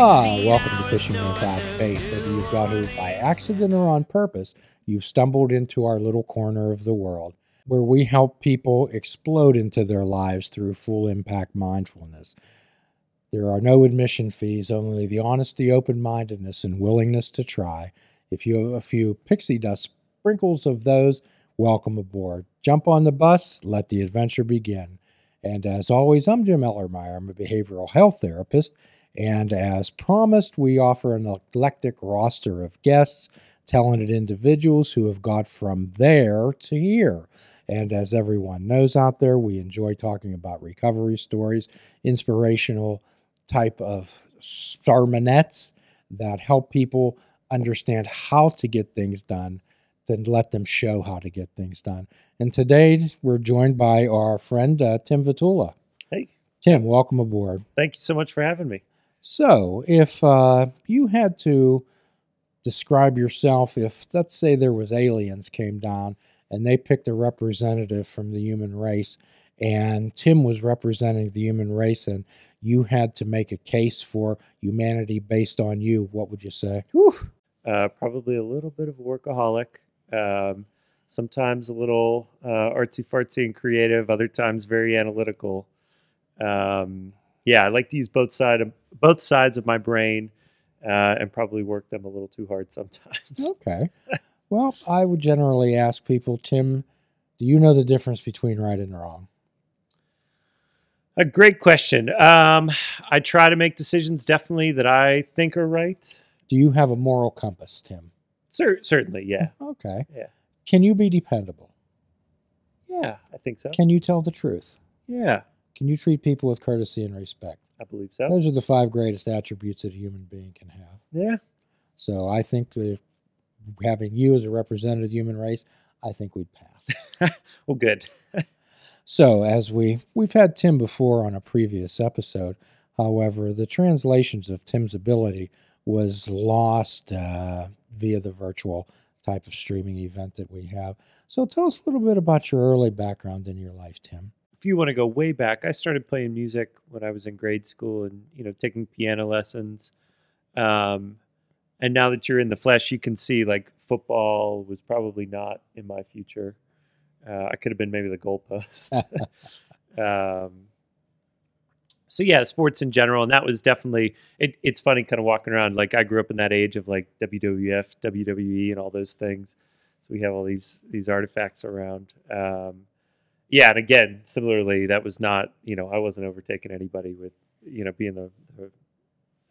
Ah, welcome to Fishing Without Bait. Whether you've got hooked by accident or on purpose, you've stumbled into our little corner of the world where we help people explode into their lives through full impact mindfulness. There are no admission fees, only the honesty, open mindedness, and willingness to try. If you have a few pixie dust sprinkles of those, welcome aboard. Jump on the bus, let the adventure begin. And as always, I'm Jim Ellermeyer. I'm a behavioral health therapist. And as promised, we offer an eclectic roster of guests, talented individuals who have got from there to here. And as everyone knows out there, we enjoy talking about recovery stories, inspirational type of sermonettes that help people understand how to get things done, then let them show how to get things done. And today we're joined by our friend uh, Tim Vitula. Hey, Tim, welcome aboard. thank you so much for having me. So, if uh, you had to describe yourself, if let's say there was aliens came down and they picked a representative from the human race, and Tim was representing the human race, and you had to make a case for humanity based on you, what would you say? Uh, probably a little bit of a workaholic. Um, sometimes a little uh, artsy fartsy and creative. Other times very analytical. Um, yeah, I like to use both side of both sides of my brain, uh, and probably work them a little too hard sometimes. Okay. well, I would generally ask people, Tim, do you know the difference between right and wrong? A great question. Um, I try to make decisions definitely that I think are right. Do you have a moral compass, Tim? Cer- certainly, yeah, Okay. Yeah. Can you be dependable? yeah, I think so. Can you tell the truth? Yeah, Can you treat people with courtesy and respect? I believe so. Those are the five greatest attributes that a human being can have. Yeah, So I think that having you as a representative of the human race, I think we'd pass. well, good. So as we we've had Tim before on a previous episode, however, the translations of Tim's ability was lost uh, via the virtual type of streaming event that we have. So tell us a little bit about your early background in your life, Tim. If you want to go way back, I started playing music when I was in grade school and you know taking piano lessons. Um, and now that you're in the flesh, you can see like football was probably not in my future. Uh, I could have been maybe the goalpost. um, so yeah, sports in general, and that was definitely. It, it's funny, kind of walking around. Like I grew up in that age of like WWF, WWE, and all those things. So we have all these these artifacts around. Um, yeah, and again, similarly, that was not you know I wasn't overtaking anybody with you know being the, the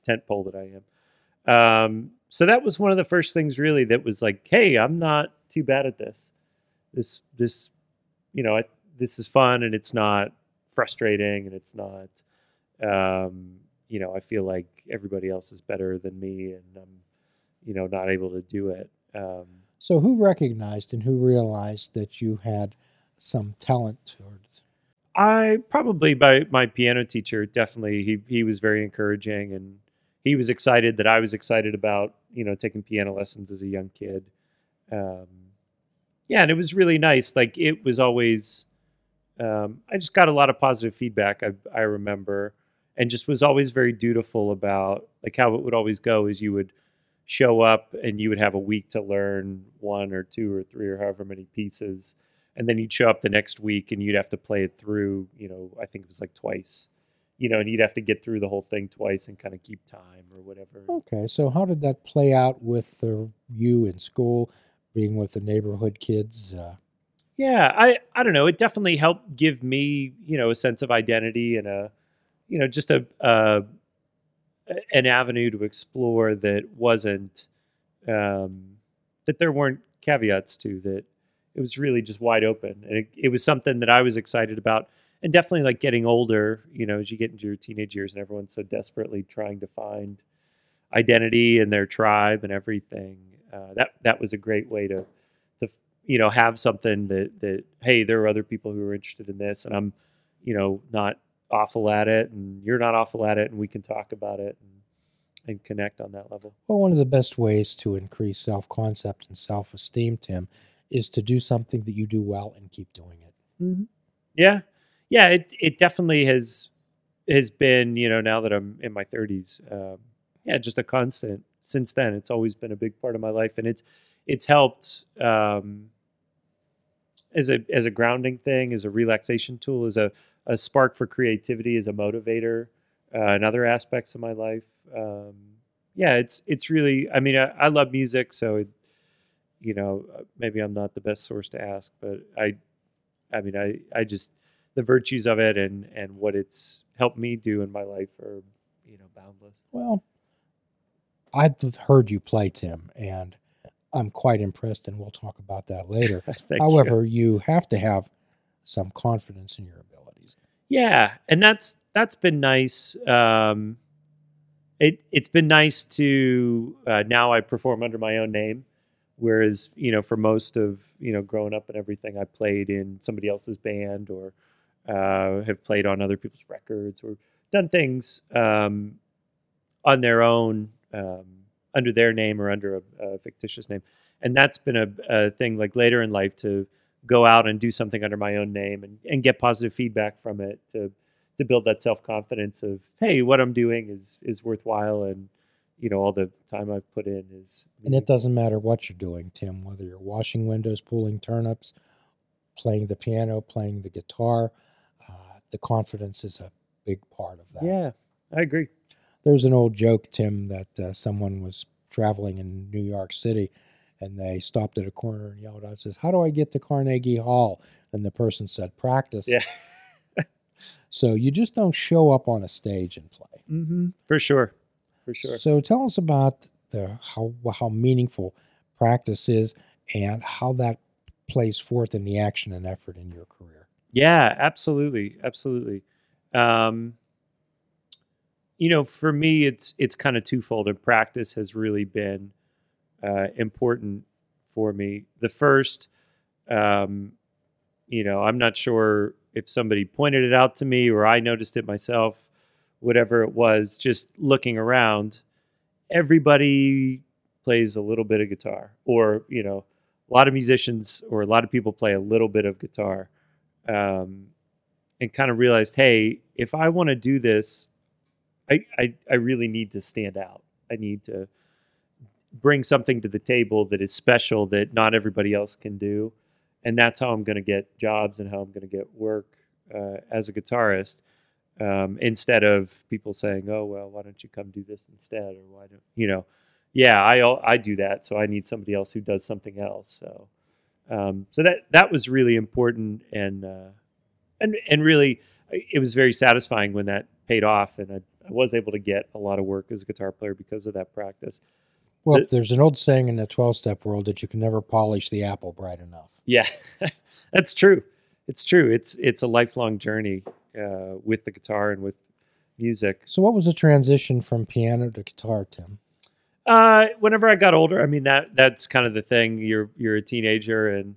tent pole that I am. Um, so that was one of the first things really that was like, hey, I'm not too bad at this. This this you know I, this is fun and it's not frustrating and it's not um, you know I feel like everybody else is better than me and I'm you know not able to do it. Um, So who recognized and who realized that you had some talent towards? I probably by my piano teacher definitely he he was very encouraging and he was excited that I was excited about you know taking piano lessons as a young kid. Um, yeah, and it was really nice. Like it was always, um, I just got a lot of positive feedback. I I remember, and just was always very dutiful about like how it would always go is you would show up and you would have a week to learn one or two or three or however many pieces and then you'd show up the next week and you'd have to play it through you know i think it was like twice you know and you'd have to get through the whole thing twice and kind of keep time or whatever Okay, so how did that play out with the, you in school, being with the neighborhood kids? Uh, yeah i i don't know it definitely helped give me you know a sense of identity and a you know just a, a an avenue to explore that wasn't um that there weren't caveats to that it was really just wide open. And it, it was something that i was excited about and definitely like getting older you know as you get into your teenage years and everyone's so desperately trying to find identity and their tribe and everything uh, that that was a great way to to you know have something that that hey there are other people who are interested in this and i'm you know not awful at it and you're not awful at it and we can talk about it and and connect on that level. Well, one of the best ways to increase self concept and self esteem, Tim, is to do something that you do well and keep doing it. Mm-hmm. Yeah, yeah. It it definitely has has been you know now that I'm in my 30s. Um, yeah, just a constant. Since then, it's always been a big part of my life, and it's it's helped um, as a as a grounding thing, as a relaxation tool, as a a spark for creativity, as a motivator, uh, in other aspects of my life. Um, yeah, it's it's really. I mean, I, I love music, so it, you know, uh, maybe I'm not the best source to ask, but I, I mean, I I just the virtues of it and and what it's helped me do in my life are you know boundless. Well, I've heard you play, Tim, and I'm quite impressed, and we'll talk about that later. Thank you. However, you have to have some confidence in your abilities. Yeah, and that's that's been nice. Um, it it's been nice to uh, now I perform under my own name, whereas you know for most of you know growing up and everything, I played in somebody else's band or uh, have played on other people's records or done things um, on their own um, under their name or under a, a fictitious name, and that's been a, a thing like later in life to go out and do something under my own name and, and get positive feedback from it to to build that self confidence of hey, what I'm doing is is worthwhile and you know all the time I've put in is And it doesn't matter what you're doing, Tim, whether you're washing windows, pulling turnips, playing the piano, playing the guitar. Uh, the confidence is a big part of that. yeah, I agree. There's an old joke, Tim, that uh, someone was traveling in New York City and they stopped at a corner and yelled out, says, How do I get to Carnegie Hall? And the person said, Practice. Yeah. So you just don't show up on a stage and play. Mm-hmm. For sure, for sure. So tell us about the how how meaningful practice is and how that plays forth in the action and effort in your career. Yeah, absolutely, absolutely. Um, you know, for me, it's it's kind of twofold, and practice has really been uh, important for me. The first, um, you know, I'm not sure if somebody pointed it out to me or I noticed it myself, whatever it was. Just looking around, everybody plays a little bit of guitar, or you know, a lot of musicians or a lot of people play a little bit of guitar. Um, and kind of realized, hey, if I want to do this, I, I I really need to stand out. I need to bring something to the table that is special that not everybody else can do, and that's how I'm going to get jobs and how I'm going to get work uh, as a guitarist. Um, instead of people saying, "Oh well, why don't you come do this instead?" or "Why don't you know?" Yeah, I I do that, so I need somebody else who does something else. So, um, so that that was really important, and uh, and and really, it was very satisfying when that paid off, and I, I was able to get a lot of work as a guitar player because of that practice. Well, The- there's an old saying in the 12 step world that you can never polish the apple bright enough. Yeah, that's true. It's true. It's it's a lifelong journey uh, with the guitar and with music. So, what was the transition from piano to guitar, Tim? Uh, whenever I got older, I mean that that's kind of the thing. You're you're a teenager, and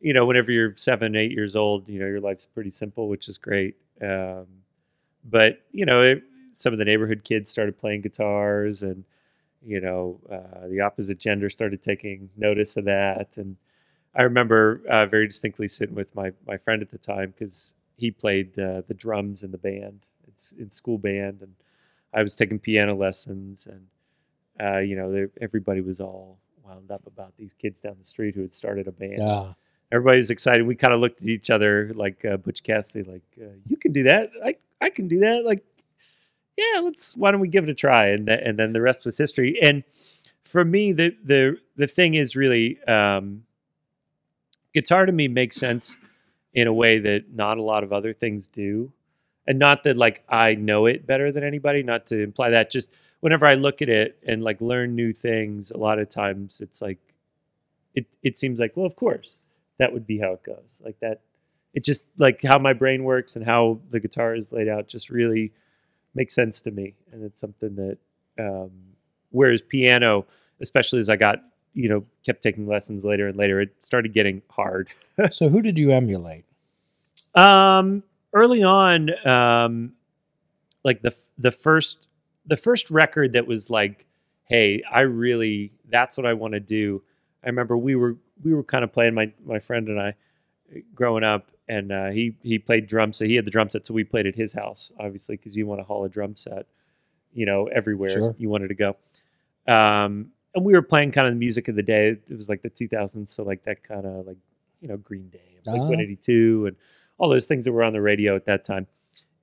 you know whenever you're seven, eight years old, you know your life's pretty simple, which is great. Um, but you know it, some of the neighborhood kids started playing guitars, and you know uh, the opposite gender started taking notice of that. And I remember uh, very distinctly sitting with my my friend at the time because he played uh, the drums in the band. It's in school band, and I was taking piano lessons and uh, you know, everybody was all wound up about these kids down the street who had started a band. Ah, Everybody was excited. We kind of looked at each other like uh, Butch Cassidy, like, uh, "You can do that. I I can do that. Like, yeah, let's. Why don't we give it a try?" And th- and then the rest was history. And for me, the the the thing is really, um, guitar to me makes sense in a way that not a lot of other things do. And not that like I know it better than anybody, not to imply that. Just whenever I look at it and like learn new things, a lot of times it's like it it seems like, well, of course, that would be how it goes. Like that it just like how my brain works and how the guitar is laid out just really makes sense to me. And it's something that um whereas piano, especially as I got, you know, kept taking lessons later and later, it started getting hard. so, who did you emulate? Um, early on, um, like the the first the first record that was like, hey, I really that's what I want to do. I remember we were we were kind of playing my my friend and I growing up, and uh, he he played drums. So he had the drum set, so we played at his house, obviously, because you want to haul a drum set. you know, everywhere Sure. you wanted to go. Um, and we were playing kind of the music of the day. It was like the 2000s, so like that kind of like you know Green Day, and Blink Ah. 182, and all those things that were on the radio at that time.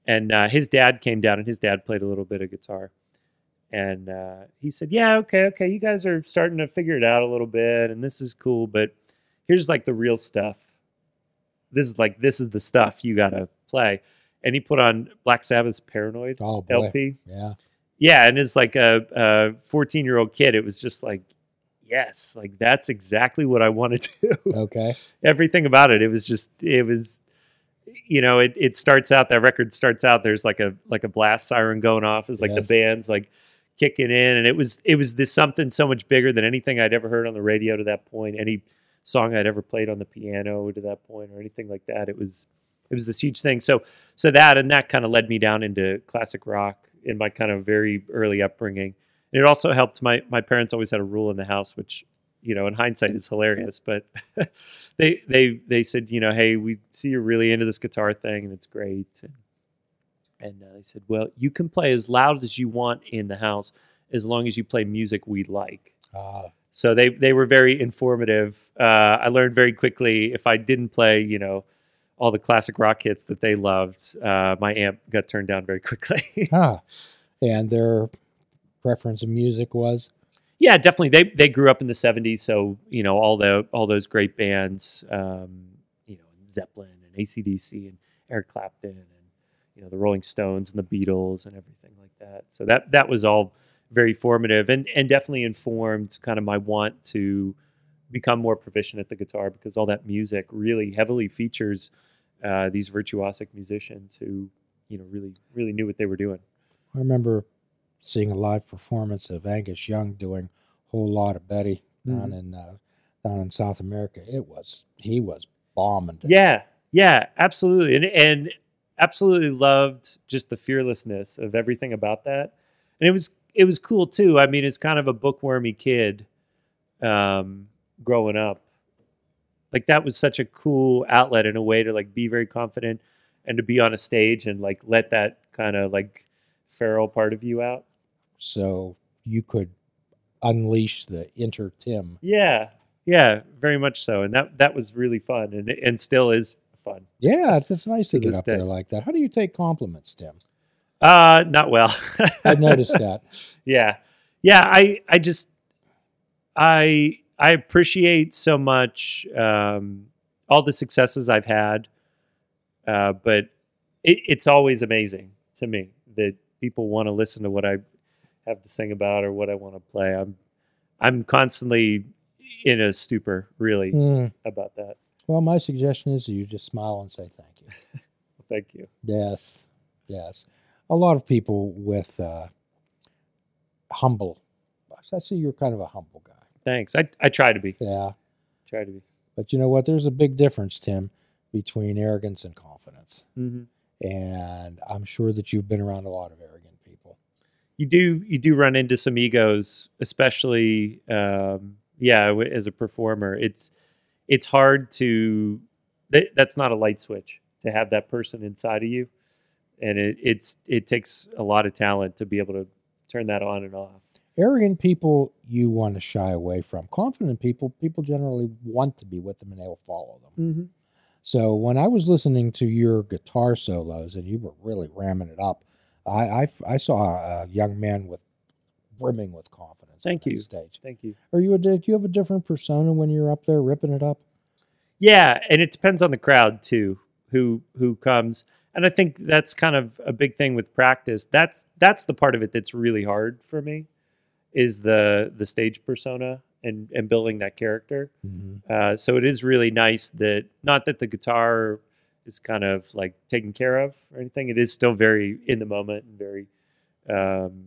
And uh, his dad came down, and his dad played a little bit of guitar. And uh, he said, "Yeah, okay, okay, you guys are starting to figure it out a little bit, and this is cool, but here's like the real stuff. This is like this is the stuff you gotta play." And he put on Black Sabbath's "Paranoid" Oh. LP. Yeah. Yeah, and as like a 14 year old kid, it was just like, yes, like that's exactly what I want to do. Okay. Everything about it, it was just, it was, you know, it, it starts out that record starts out. There's like a like a blast siren going off. It's like Yes. the band's like kicking in, and it was it was this something so much bigger than anything I'd ever heard on the radio to that point. Any song I'd ever played on the piano to that point, or anything like that. It was it was this huge thing. So so that and that kind of led me down into classic rock in my kind of very early upbringing. And it also helped my my parents always had a rule in the house, which you know in hindsight is hilarious, but they they they said you know hey we see you're really into this guitar thing and it's great and and uh, they said well you can play as loud as you want in the house as long as you play music we like. Uh, So they they were very informative. Uh, I learned very quickly if I didn't play, you know, all the classic rock hits that they loved, uh, my amp got turned down very quickly. huh. And their preference of music was yeah, definitely. They they grew up in the '70s, so you know all the all those great bands, um, you know, Zeppelin and ACDC and Eric Clapton and you know the Rolling Stones and the Beatles and everything like that. So that that was all very formative and and definitely informed kind of my want to become more proficient at the guitar because all that music really heavily features uh, these virtuosic musicians who you know really really knew what they were doing. I remember seeing a live performance of Angus Young doing a whole lot of Betty down in uh, down in South America. It was he was bombing. Yeah, yeah, absolutely, and and absolutely loved just the fearlessness of everything about that, and it was it was cool too. I mean, as kind of a bookwormy kid, um, growing up, like that was such a cool outlet in a way to like be very confident and to be on a stage and like let that kind of like feral part of you out. So you could unleash the inner Tim. Yeah, yeah, very much so, and that that was really fun, and and still is fun. Yeah, it's just nice to To get up there like that. How do you take compliments, Tim? Uh, not well. I've noticed that. yeah yeah i i just i i appreciate so much um all the successes i've had uh but it, it's always amazing to me that people want to listen to what i have to sing about or what i want to play i'm i'm constantly in a stupor really Mm, about that Well, my suggestion is you just smile and say thank you. thank you Yes, yes. A lot of people with uh, humble. I see you're kind of a humble guy. Thanks. I i try to be. Yeah, try to be. But you know what? There's a big difference, Tim, between arrogance and confidence. hmm And I'm sure that you've been around a lot of arrogant people. you do you do run into some egos especially um yeah as a performer. It's it's hard to that, that's not a light switch to have that person inside of you. And it it's it takes a lot of talent to be able to turn that on and off Arrogant people, you want to shy away from. Confident people, people generally want to be with them and they'll follow them. mm-hmm. So when I was listening to your guitar solos and you were really ramming it up, I I, I saw a young man with brimming with confidence. Thank you. Stage. thank you Are you a do you have a different persona when you're up there ripping it up? Yeah, and it depends on the crowd too, who who comes. And I think that's kind of a big thing with practice. That's that's the part of it that's really hard for me, is the the stage persona and and building that character. Mm-hmm. Uh, so it is really nice that not that the guitar is kind of like taken care of or anything. It is still very in the moment and very um,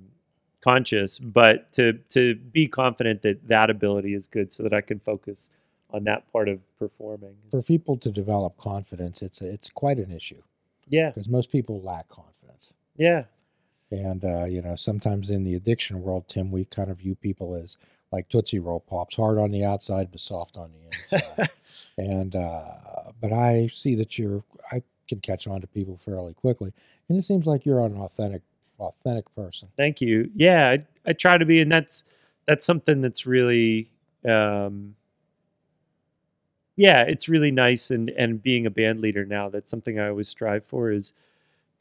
conscious, but to to be confident that that ability is good, so that I can focus on that part of performing. For people to develop confidence, it's a, it's quite an issue yeah, because most people lack confidence. yeah, And uh, you know, sometimes in the addiction world, Tim, we kind of view people as like Tootsie Roll pops, hard on the outside but soft on the inside. and uh, but I see that you're I can catch on to people fairly quickly, and it seems like you're an authentic authentic person. Thank you. Yeah, I, I try to be, and that's that's something that's really, um, yeah, it's really nice. And and being a band leader now, that's something I always strive for is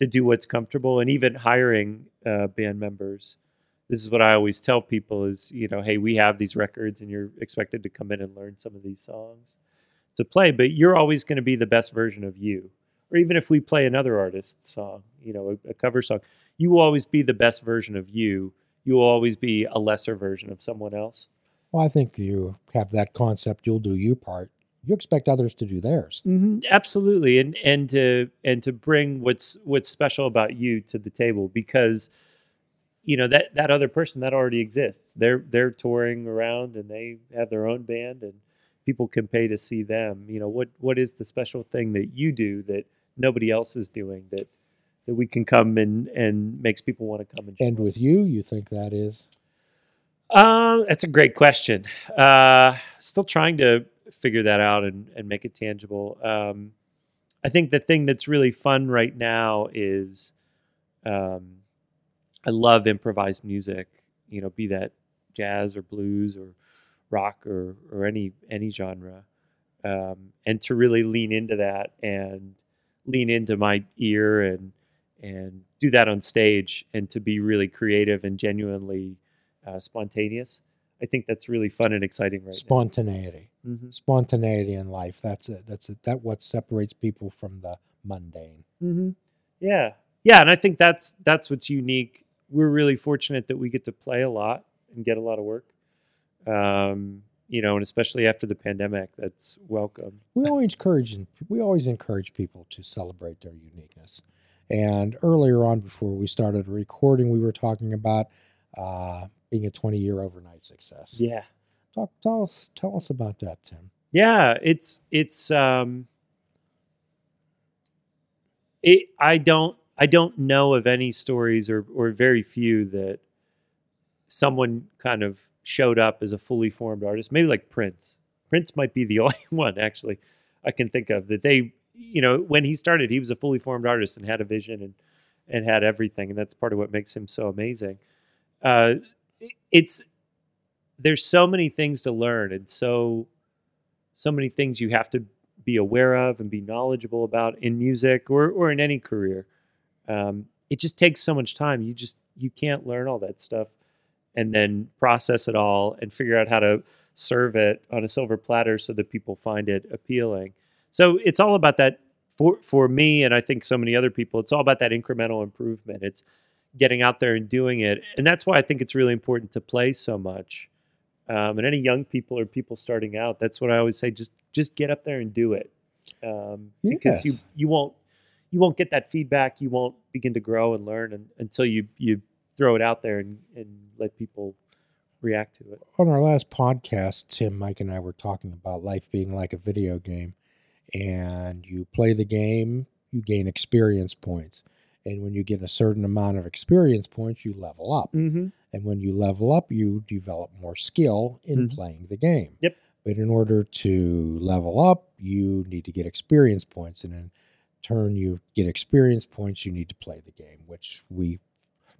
to do what's comfortable, and even hiring uh, band members. This is what I always tell people: is you know, hey, we have these records, and you're expected to come in and learn some of these songs to play, but you're always going to be the best version of you. Or even if we play another artist's song, you know, a, a cover song, you will always be the best version of you. You will always be a lesser version of someone else. Well, I think you have that concept. You'll do your part. You expect others to do theirs. Mm-hmm. Absolutely, and and to and to bring what's what's special about you to the table because you know that that other person that already exists. They're they're touring around and they have their own band and people can pay to see them. You know what what is the special thing that you do that nobody else is doing that that we can come and and makes people want to come and. And with you, you think that is? Uh, that's a great question. Uh, still trying to figure that out and, and make it tangible. Um, I think the thing that's really fun right now is um, I love improvised music, you know, be that jazz or blues or rock or, or any any genre. Um, and to really lean into that and lean into my ear and and do that on stage and to be really creative and genuinely uh, spontaneous. I think that's really fun and exciting right now. Spontaneity. Mm-hmm. Spontaneity in life. That's it. That's it. That what separates people from the mundane. Mm-hmm. Yeah, yeah, and I think that's that's what's unique. We're really fortunate that we get to play a lot and get a lot of work. Um, you know, and especially after the pandemic, that's welcome. We always encourage we always encourage people to celebrate their uniqueness. And earlier on, before we started recording, we were talking about uh, being a 20 year overnight success. Yeah, Talk, tell us tell us about that, Tim. yeah. It's it's um, it. I don't I don't know of any stories or or very few that someone kind of showed up as a fully formed artist. Maybe like Prince. Prince might be the only one actually I can think of that they, you know, when he started, he was a fully formed artist and had a vision and and had everything, and that's part of what makes him so amazing. Uh, it's there's so many things to learn and so so many things you have to be aware of and be knowledgeable about in music or or in any career. Um, it just takes so much time. You just you can't learn all that stuff and then process it all and figure out how to serve it on a silver platter so that people find it appealing. So it's all about that for for me and I think so many other people. It's all about that incremental improvement. It's getting out there and doing it, and that's why I think it's really important to play so much. Um, and any young people or people starting out, that's what I always say: just just get up there and do it, um, because you you won't you won't get that feedback. You won't begin to grow and learn and, until you you throw it out there and, and let people react to it. On our last podcast, Tim, Mike, and I were talking about life being like a video game. And you play the game, you gain experience points. And when you get a certain amount of experience points, you level up. Mm-hmm. And when you level up, you develop more skill in Mhm. playing the game. Yep. But in order to level up, you need to get experience points. And in turn, you get experience points, you need to play the game, which we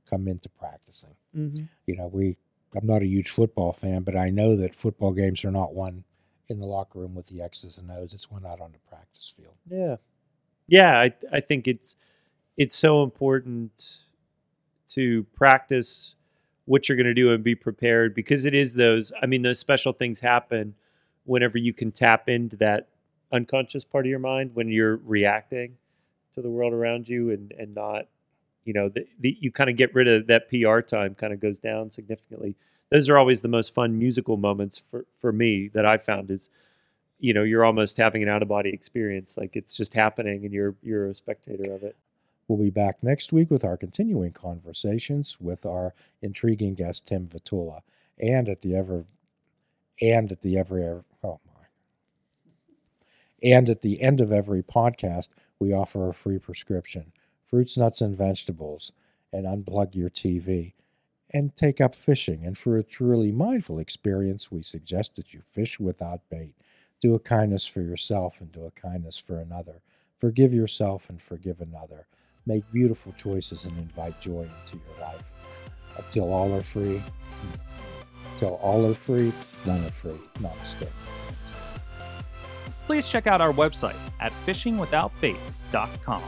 come into practicing Mm-hmm. you know, we I'm not a huge football fan, but I know that football games are not won in the locker room with the X's and O's. It's won out on the practice field. Yeah, yeah. I I think it's it's so important to practice what you're going to do and be prepared because it is those. I mean, those special things happen whenever you can tap into that unconscious part of your mind when you're reacting to the world around you and and not you know the, the, you kind of get rid of that pr time kind of goes down significantly those are always the most fun musical moments for for me that i found is you know you're almost having an out of body experience like it's just happening and you're you're a spectator of it We'll be back next week with our continuing conversations with our intriguing guest Tim Vitula, and at the ever, and at the every oh my, and at the end of every podcast we offer a free prescription, fruits, nuts, and vegetables, and unplug your TV, and take up fishing. And for a truly mindful experience, we suggest that you fish without bait. Do a kindness for yourself and do a kindness for another. Forgive yourself and forgive another. Make beautiful choices and invite joy into your life. Until all are free, until all are free, none are free. Namaste. Please check out our website at fishingwithoutbait.com,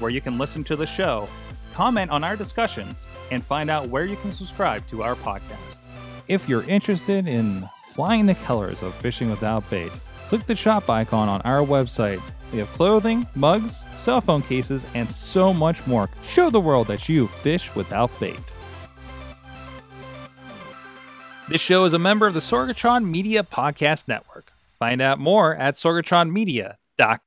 where you can listen to the show, comment on our discussions, and find out where you can subscribe to our podcast. If you're interested in flying the colors of fishing without bait, click the shop icon on our website. We have clothing, mugs, cell phone cases, and so much more. Show the world that you fish without bait. This show is a member of the Sorgatron Media Podcast Network. Find out more at sorgatronmedia.com.